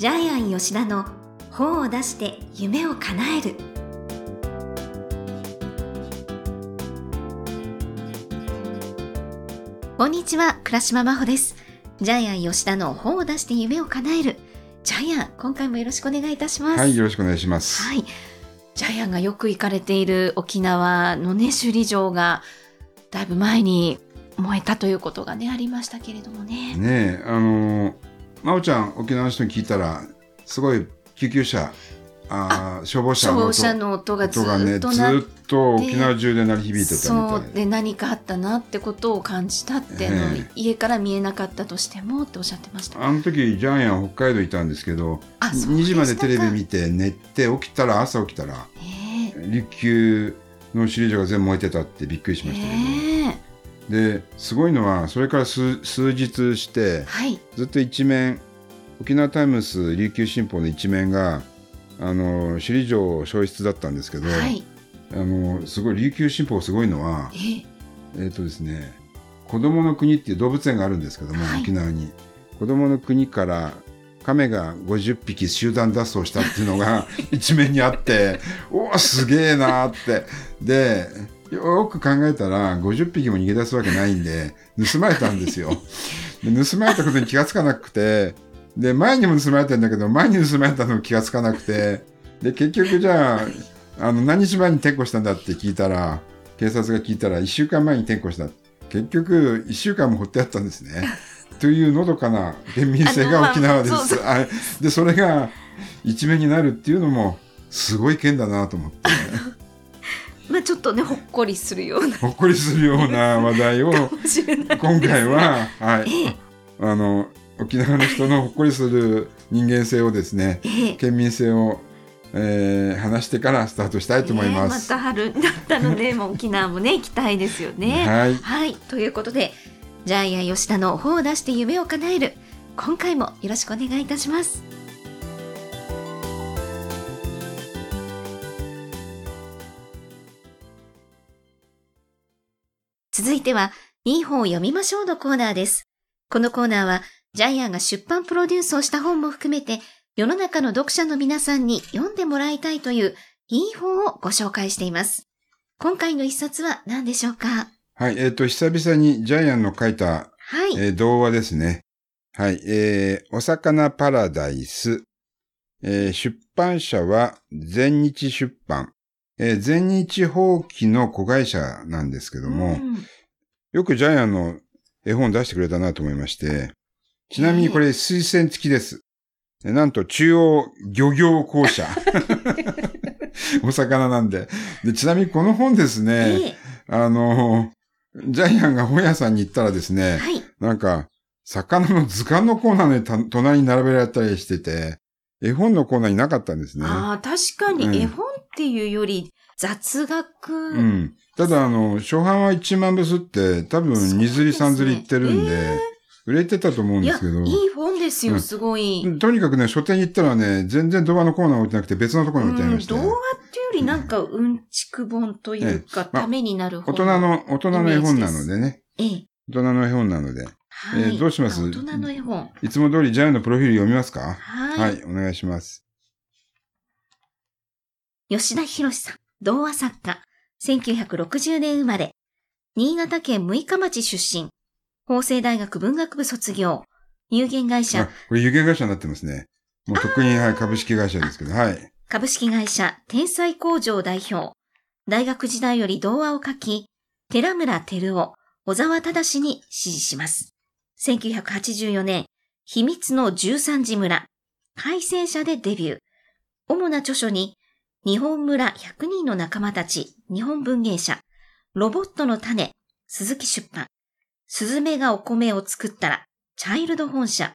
ジャイアン吉田の本を出して夢を叶えるこんにちは倉島真帆ですジャイアン吉田の本を出して夢を叶えるジャイアン今回もよろしくお願いいたしますはい、よろしくお願いします。はい。ジャイアンがよく行かれている沖縄のね、首里城が、だいぶ前に燃えたということがね、ありましたけれどもね。ねえ、あのー、真央ちゃん、沖縄の人に聞いたら、すごい救急車、あー消防車の音車の音がず音がね、ずっと沖縄中で鳴り響いてたそうみたいで。何かあったなってことを感じたって、ええ。家から見えなかったとしてもっておっしゃってました。あの時、ジャイアン北海道いたんですけど、あそう2時までテレビで見て寝て起きたら、朝起きたら、ね琉球の首里城が全部燃えてたってびっくりしえましたけねど、で、すごいのは、それから数数日してえ、はい。ずっと一面沖縄タイムス琉球新報の一面があの首里城消失だったんですけど、はい。あのすごい琉球新報すごいのはええっ、とですね子供の国っていう動物園があるんですけども、はい沖縄に子供の国から亀が50匹集団脱走したっていうのが 一面にあっておおすげえなーってでよく考えたら50匹も逃げ出すわけないんで盗まれたんですよ。で盗まれたことに気がつかなくてで前にも盗まれてんだけど前に盗まれたのも気がつかなくてで結局じゃああの何日前に転校したんだって聞いたら警察が聞いたら1週間前に転校した結局1週間も放ってあったんですね。というのどかな県民性が沖縄です。あでそれが一面になるっていうのもすごい県だなと思ってまあちょっとね、ほっこりするようなほっこりするような 話題を。今回は、はい、ええあの沖縄の人のほっこりする人間性をですねええ県民性を、えー話してからスタートしたいと思います。ねまた春だったので、もう沖縄もね、行きたいですよね。はいはい。ということで、ジャイアン吉田の本を出して夢を叶える。今回もよろしくお願いいたします。続いては、いい本を読みましょうのコーナーです。このコーナーは、ジャイアンが出版プロデュースをした本も含めて、世の中の読者の皆さんに読んでもらいたいといういい本をご紹介しています。今回の一冊は何でしょうか？はい、えっ、と、久々にジャイアンの書いた、はい。えー童話ですね。はい、えーお魚パラダイス。えー出版社は全日出版。えー全日放棄の子会社なんですけども、うんよくジャイアンの絵本出してくれたなと思いまして、ちなみにこれ推薦付きです。えなんと中央漁業公社。お魚なんでで。ちなみにこの本ですね、ええあの、ジャイアンが本屋さんに行ったらですね、はい。なんか、魚の図鑑のコーナーにた隣に並べられたりしてて、絵本のコーナーになかったんですね。ああ、確かうんに絵本っていうより雑学。うん。ただ、あの、初版は1万部すって、多分2釣り3釣りいってるんで、え売れてたと思うんですけど、いい本ですよ、うんすごい。とにかくね、書店に行ったらね、全然動画のコーナー置いてなくて別のところに置いてありうん、ました童話っていうよりなんかうんちく本というか、まあためになる本。大人。の、大人の絵本なのでね。ええ。大人の絵本なので。はい。えーどうします？大人の絵本。いつも通りジャイアンのプロフィール読みますか？はい。はい、お願いします。吉田博さん、童話作家、1960年生まれ、新潟県六日町出身、法政大学文学部卒業、有限会あ社、、これ有限会社になってますね。もう特に、はい、株式会社ですけど、はい。株式会社天才工場代表、大学時代より童話を書き、寺村照夫、小沢忠に支持します。1984年、秘密の13時村、改正者でデビュー。主な著書に、日本村100人の仲間たち、日本文芸社、ロボットの種、鈴木出版、スズメがお米を作ったら、チャイルド本社、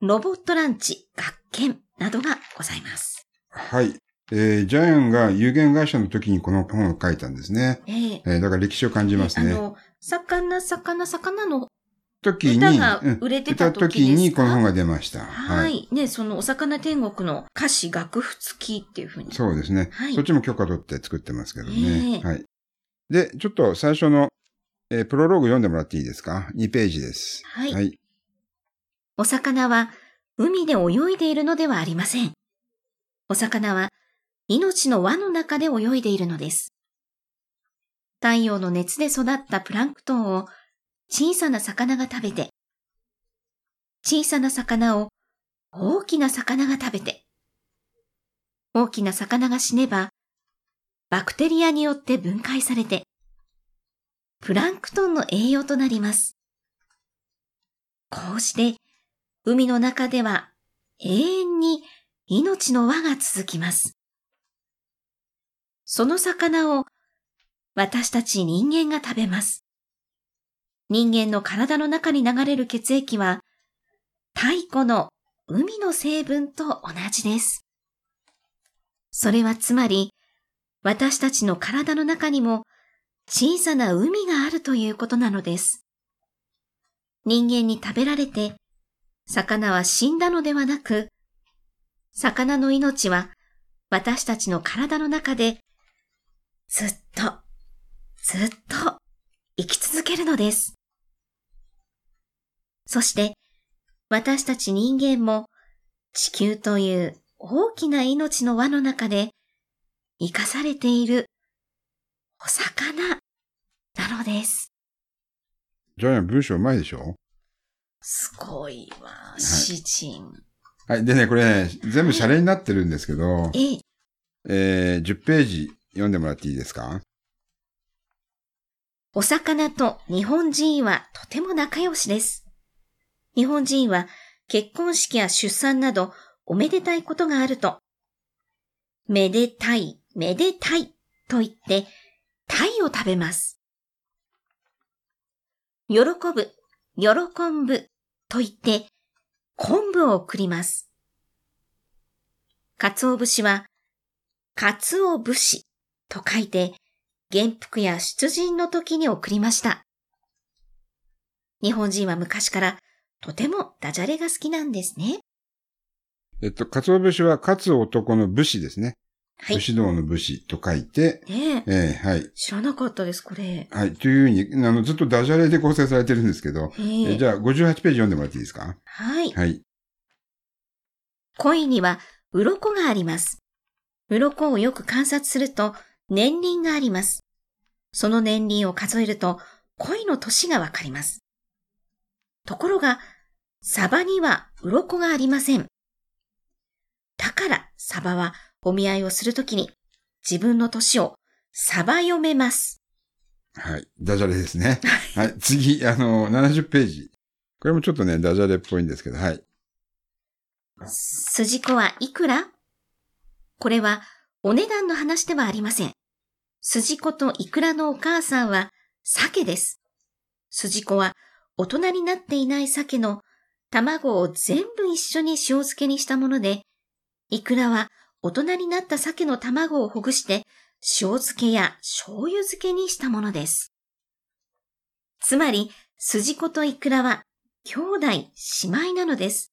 ロボットランチ、学研などがございます。はい。えージャイアンが有限会社の時にこの本を書いたんですね。えええーだから歴史を感じますね。あの、魚、魚、魚の、時に、歌がうん売れてた時にですか？この本が出ました。はい、ね、そのお魚天国の歌詞楽譜付きっていうふうに。そうですね、はいそっちも許可取って作ってますけどね。ええはい。で、ちょっと最初の、えープロローグ読んでもらっていいですか ?2 ページです。はいはい。お魚は海で泳いでいるのではありません。お魚は命の輪の中で泳いでいるのです。太陽の熱で育ったプランクトンを小さな魚が食べて、小さな魚を大きな魚が食べて、大きな魚が死ねば、バクテリアによって分解されて、プランクトンの栄養となります。こうして、海の中では永遠に命の輪が続きます。その魚を私たち人間が食べます。人間の体の中に流れる血液は太古の海の成分と同じです。それはつまり私たちの体の中にも小さな海があるということなのです。人間に食べられて魚は死んだのではなく、魚の命は私たちの体の中でずっと、ずっと生き続けるのです。そして私たち人間も地球という大きな命の輪の中で生かされているお魚なのです。ジャイアン文章うまいでしょ？すごいわ、い詩人。はい。でね、これね、全部シャレになってるんですけど、ええ、えー、10ページ読んでもらっていいですか？お魚と日本人はとても仲良しです。日本人は結婚式や出産などおめでたいことがあると、めでたい、めでたいと言って、鯛を食べます。喜ぶ、喜ぶと言って、昆布を送ります。鰹節は、鰹節と書いて、元服や出陣の時に送りました。日本人は昔からとてもダジャレが好きなんですね。えっと、鰹節は勝つ男の武士ですね。はい武。士道の武士と書いて、ねえ、えーはい。知らなかったです、これ。はい。というふうに、あの、ずっとダジャレで構成されてるんですけど、えええーじゃあ58ページ読んでもらっていいですか？はい。はい。恋には鱗があります。鱗をよく観察すると年輪があります。その年輪を数えると恋の年がわかります。ところが、サバには鱗がありません。だから、サバはお見合いをするときに自分の年をサバ読めます。はい。ダジャレですね。はい。次、あの、70ページ。これもちょっとね、ダジャレっぽいんですけど、はい。筋子はいくら？これはお値段の話ではありません。筋子とイクラのお母さんは鮭です。筋子は大人になっていない鮭の卵を全部一緒に塩漬けにしたもので、イクラは大人になった鮭の卵をほぐして塩漬けや醤油漬けにしたものです。つまり、筋子とイクラは兄弟、姉妹なのです。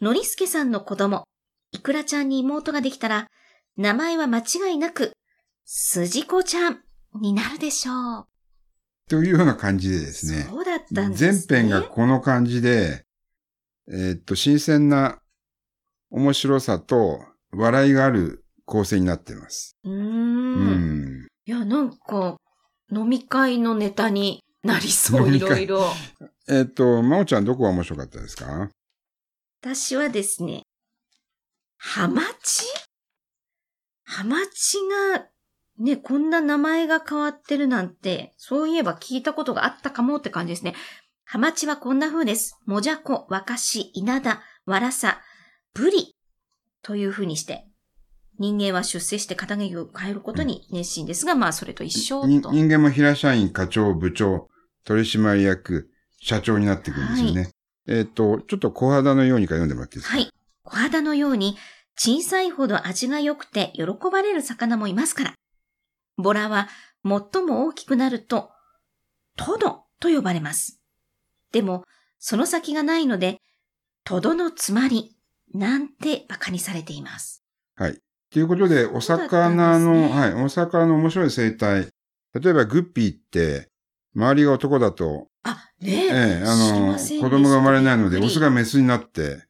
のりすけさんの子供、いくらちゃんに妹ができたら、名前は間違いなく、すじこちゃんになるでしょう。というような感じでですね。そうだったんです全ね。編がこの感じで、えーっと、新鮮な面白さと笑いがある構成になっています。うんん。いや、なんか、飲み会のネタになりそう、いろいろ。えーっと、まおちゃんどこが面白かったですか？私はですね、ハマチ？ハマチが、ね、こんな名前が変わってるなんて、そういえば聞いたことがあったかもって感じですね。ハマチはこんな風です。もじゃこ、わかし、稲田、わらさ、ブリという風にして、人間は出世して肩書きを変えることに熱心ですが、まあそれと一緒と。に人間も平社員、課長、部長、取締役、社長になっていくんですよね。えーっと、ちょっと小肌のようにから読んでもらっていいですか？はい。小肌のように小さいほど味が良くて喜ばれる魚もいますから。ボラは最も大きくなると、トドと呼ばれます。でも、その先がないので、トドのつまり、なんて馬鹿にされています。はい。ということで、お魚の、ねはい、お魚の面白い生態。例えば、グッピーって、周りが男だと、あ、ねええ、あの、子供が生まれないので、オスがメスになって、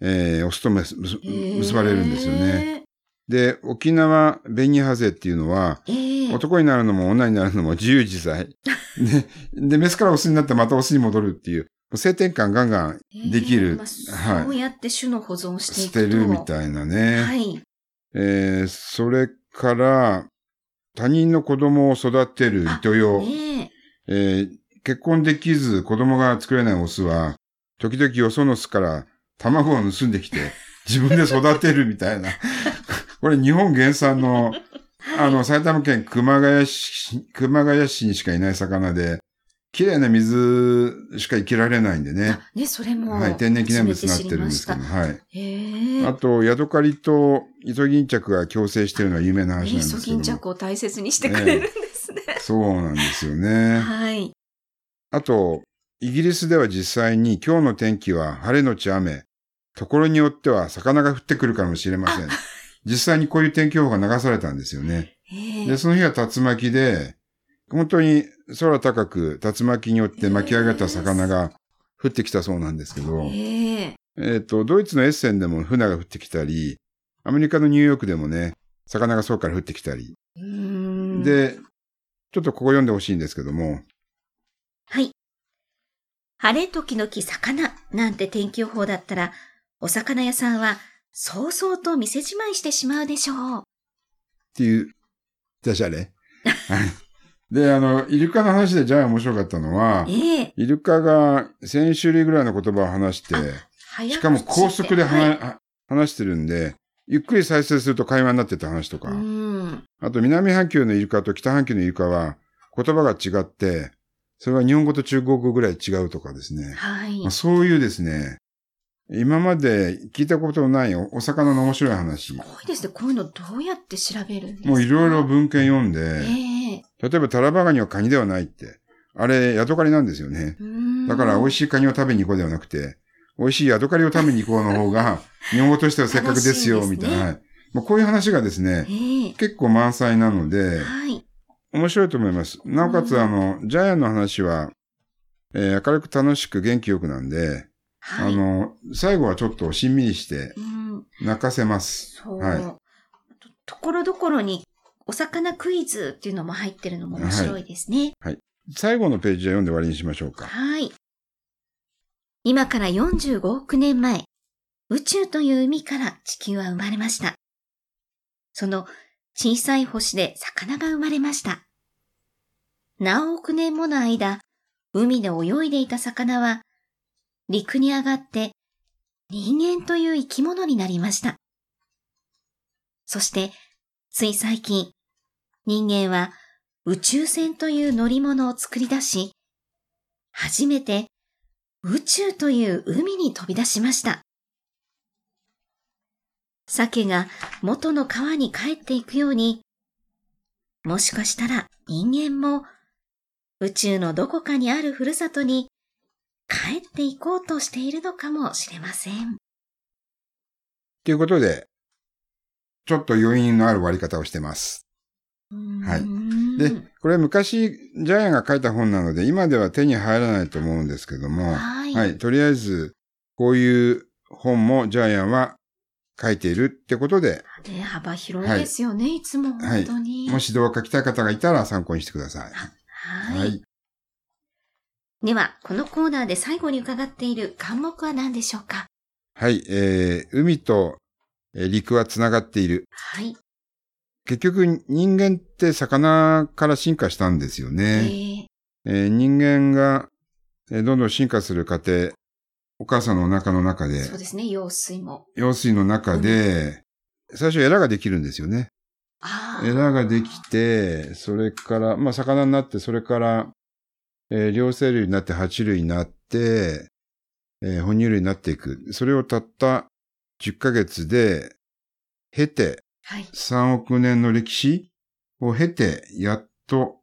えーオスとメス結ばれるんですよね。。で、沖縄紅ハゼっていうのは、ええ男になるのも女になるのも自由自在。で、で、メスからオスになってまたオスに戻るっていう、性転換ガンガンできるまあはいそうやって種の保存をしてい捨くと。てるみたいなね。はい。えーそれから、他人の子供を育てる糸用。ねえー結婚できず子供が作れないオスは、時々よその巣から卵を盗んできて、自分で育てるみたいな。これ日本原産の、あの、埼玉県熊谷市、熊谷市にしかいない魚で、綺麗な水しか生きられないんでえ。ね。あね、それも。はい、天然記念物になってるんですけど、はい。へえ。あと、ヤドカリとイソギンチャクが共生してるのは有名な話なんイソギンですけども。チャクを大切にしてくれるんですね。そうなんですよね。はい。あと、イギリスでは実際に今日の天気は晴れのち雨、ところによっては魚が降ってくるかもしれません。実際にこういう天気予報が流されたんですよね。ええで、その日は竜巻で、本当に空高く竜巻によって巻き上げた魚が降ってきたそうなんですけど、えええっ、と、ドイツのエッセンでも船が降ってきたり、アメリカのニューヨークでもね、魚が空から降ってきたり。で、ちょっとここ読んでほしいんですけども、はい。晴れ時々魚なんて天気予報だったら、お魚屋さんは、そうそうと店じまいしてしまうでしょう。っていう、ダジャレ。はいで、あの、イルカの話でじゃあ面白かったのは、ええイルカが1000種類ぐらいの言葉を話して、しかも高速ではい話,、話してるんで、ゆっくり再生すると会話になってた話とか、うん。あと南半球のイルカと北半球のイルカは言葉が違って、それは日本語と中国語ぐらい違うとかですね。はいまあ、。そういうですね、今まで聞いたことのないおお魚の面白い話。すごいですね。こういうのどうやって調べるんですか？もういろいろ文献読んで、ええ例えばタラバガニはカニではないって。あれ、ヤドカリなんですよね。だから美味しい。カニを食べに行こうではなくて、美味しいヤドカリを食べに行こうの方が、日本語としてはせっかくですよ、すねみたいな。はいもうこういう話がですね、ええ結構満載なので、はい。面白いと思います。なおかつ、うんあの、ジャイアンの話は、えー明るく楽しく元気よくなんで、はい。あの、最後はちょっとしんみりしてうん。泣かせます。そう。はいとところどころに、お魚クイズっていうのも入ってるのも面白いですね。最後のページは読んで終わりにしましょうか。はい。今から45億年前、宇宙という海から地球は生まれました。その小さい星で魚が生まれました。何億年もの間、海で泳いでいた魚は、陸に上がって人間という生き物になりました。そして、つい最近、人間は宇宙船という乗り物を作り出し、初めて宇宙という海に飛び出しました。鮭が元の川に帰っていくように、もしかしたら人間も宇宙のどこかにあるふるさとに帰っていこうとしているのかもしれません。ということで、ちょっと余韻のある終わり方をしてます。はいでで、これ昔、ジャイアンが書いた本なので、今では手に入らないと思うんですけども、はい。はい。とりあえず、こういう本もジャイアンは書いているってことで、で幅広いですよね、い、つも本当に。もし動画書きたい方がいたら参考にしてください。はい。はい。では、このコーナーで最後に伺っている項目は何でしょうか？はい。えー、海とえー陸はつながっている。はい。結局、人間って魚から進化したんですよえね。ーえー人間が、えーどんどん進化する過程、お母さんのお腹の中でそう、ですね、用水も。用水の中で、最初エラができるんですよね。ああ。エラができて、それから、まあ、魚になって、それから、えー両生類になって、爬虫類になって、えー哺乳類になっていく。それをたった10ヶ月で、経て、はい。3億年の歴史を経て、やっと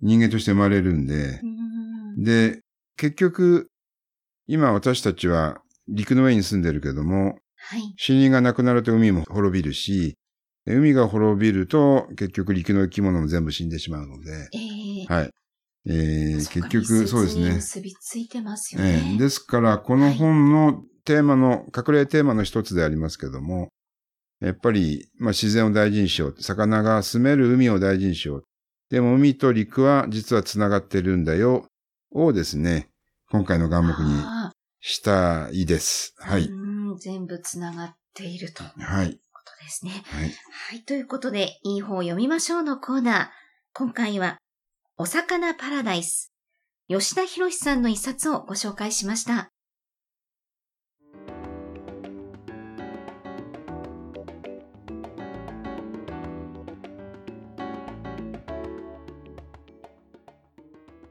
人間として生まれるんでんで、結局、今私たちは陸の上に住んでるけども、はい。森林がなくなると海も滅びるし、海が滅びると結局陸の生き物も全部死んでしまうので、えーはい。えー結局、そうですね。結びついてますよえね。ーですから、この本のテーマの、隠れテーマの一つでありますけども、やっぱり、まあ、自然を大事にしよう。魚が住める海を大事にしよう。でも海と陸は実は繋がってるんだよ。をですね、今回の願目にあしたいです。ーはい。うん全部つながっているというこはい。とですね。はい。はい。ということで、いい本を読みましょうのコーナー。今回は、お魚パラダイス。吉田博さんの一冊をご紹介しました。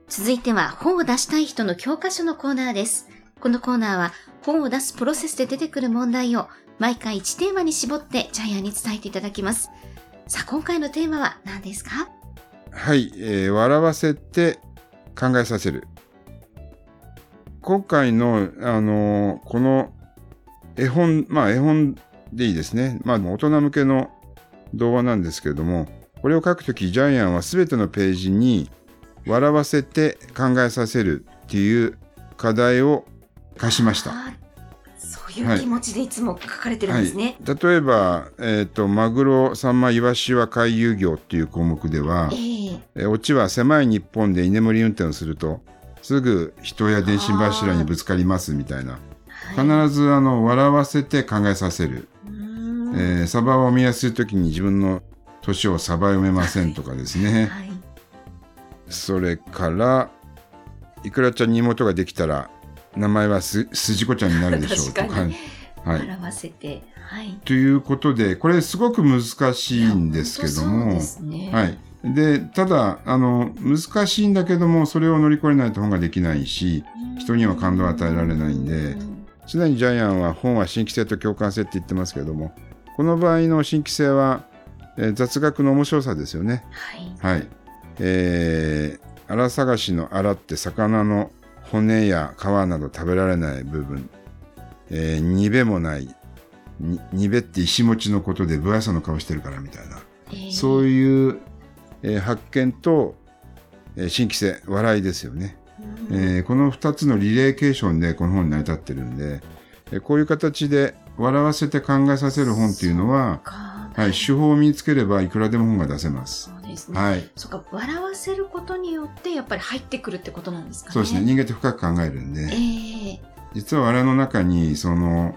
続いては本を出したい人の教科書のコーナーです。このコーナーは本を出すプロセスで出てくる問題を毎回1テーマに絞ってジャイアンに伝えていただきます。さあ、今回のテーマは何ですか？はい、えー笑わせて考えさせる。今回の、あのーこの絵本、まあ絵本でいいですね。まあ大人向けの動画なんですけれども、これを書くとき、ジャイアンはすべてのページに笑わせて考えさせるっていう課題を課しました。そういう気持ちでいつも書かれてるんですね。例えば、えっ、と、マグロ、サンマ、イワシは回遊魚っていう項目ではえ、ええーオチは狭い日本で居眠り運転をするとすぐ人や電信柱にぶつかりますみたいなはい必ずあの笑わせて考えさせる、えーサバをお見合いするときに自分の年をサバ読めませんとかですねはい。それからいくらちゃんに妹ができたら名前はす筋子ちゃんになるでしょうとか はい、笑わせて。はい。ということでこれすごく難しいんですけどもね。はい。で、ただ、あの、難しいんだけども、それを乗り越えないと本ができないし、人には感動を与えられないんでうん常にジャイアンは本は新規性と共感性って言ってますけども、この場合の新規性は、えー雑学の面白さですよね。はい。はい。えー、荒探しの荒って魚の骨や皮など食べられない部分。えー、にべもない。ににべって石持ちのことで不愛想の顔してるからみたいな。えーそういう、えー発見と、えー新規性、笑いですよね。うんえーこの2つのリレーケーションでこの本に成り立ってるんで、えーこういう形で笑わせて考えさせる本っていうのは、かはい、手法を身につければいくらでも本が出せます。そうですね。はい。そうか、笑わせることによって、やっぱり入ってくるってことなんですかね。そうですね。人間って深く考えるんで、ええ実は笑いの中に、その、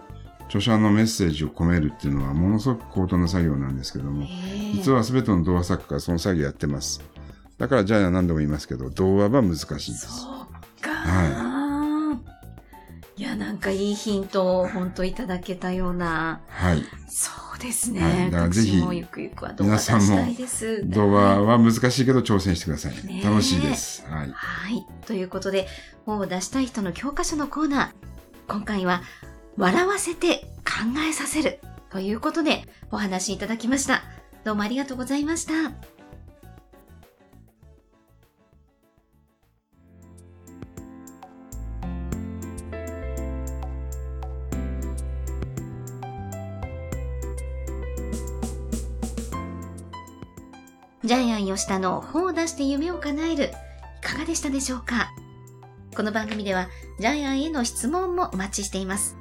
著者のメッセージを込めるっていうのはものすごく高等な作業なんですけども、ええ実は全ての童話作家がその作業やってます。だからジャイアンは何度も言いますけど、童話は難しいです。そうか。、はいや、なんかいいヒントを本当いただけたような。はい。そうですね。はいだからぜひ私もゆくゆくは動画出したいです。童話は難しいけど挑戦してください。ねえ楽しいです。はい。はい。ということで、本を出したい人の教科書のコーナー。今回は、笑わせて考えさせる。ということで、お話いただきました。どうもありがとうございました。ジャイアン吉田の本を出して夢を叶える、いかがでしたでしょうか？この番組では、ジャイアンへの質問もお待ちしています。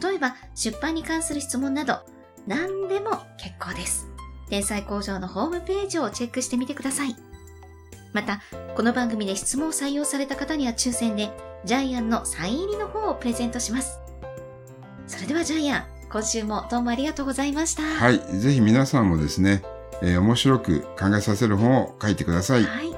例えば、出版に関する質問など、何でも結構です。天才工場のホームページをチェックしてみてください。また、この番組で質問を採用された方には抽選で、ジャイアンのサイン入りの本をプレゼントします。それではジャイアン、今週もどうもありがとうございました。はい。ぜひ皆さんもですね、えー面白く考えさせる本を書いてください。はい。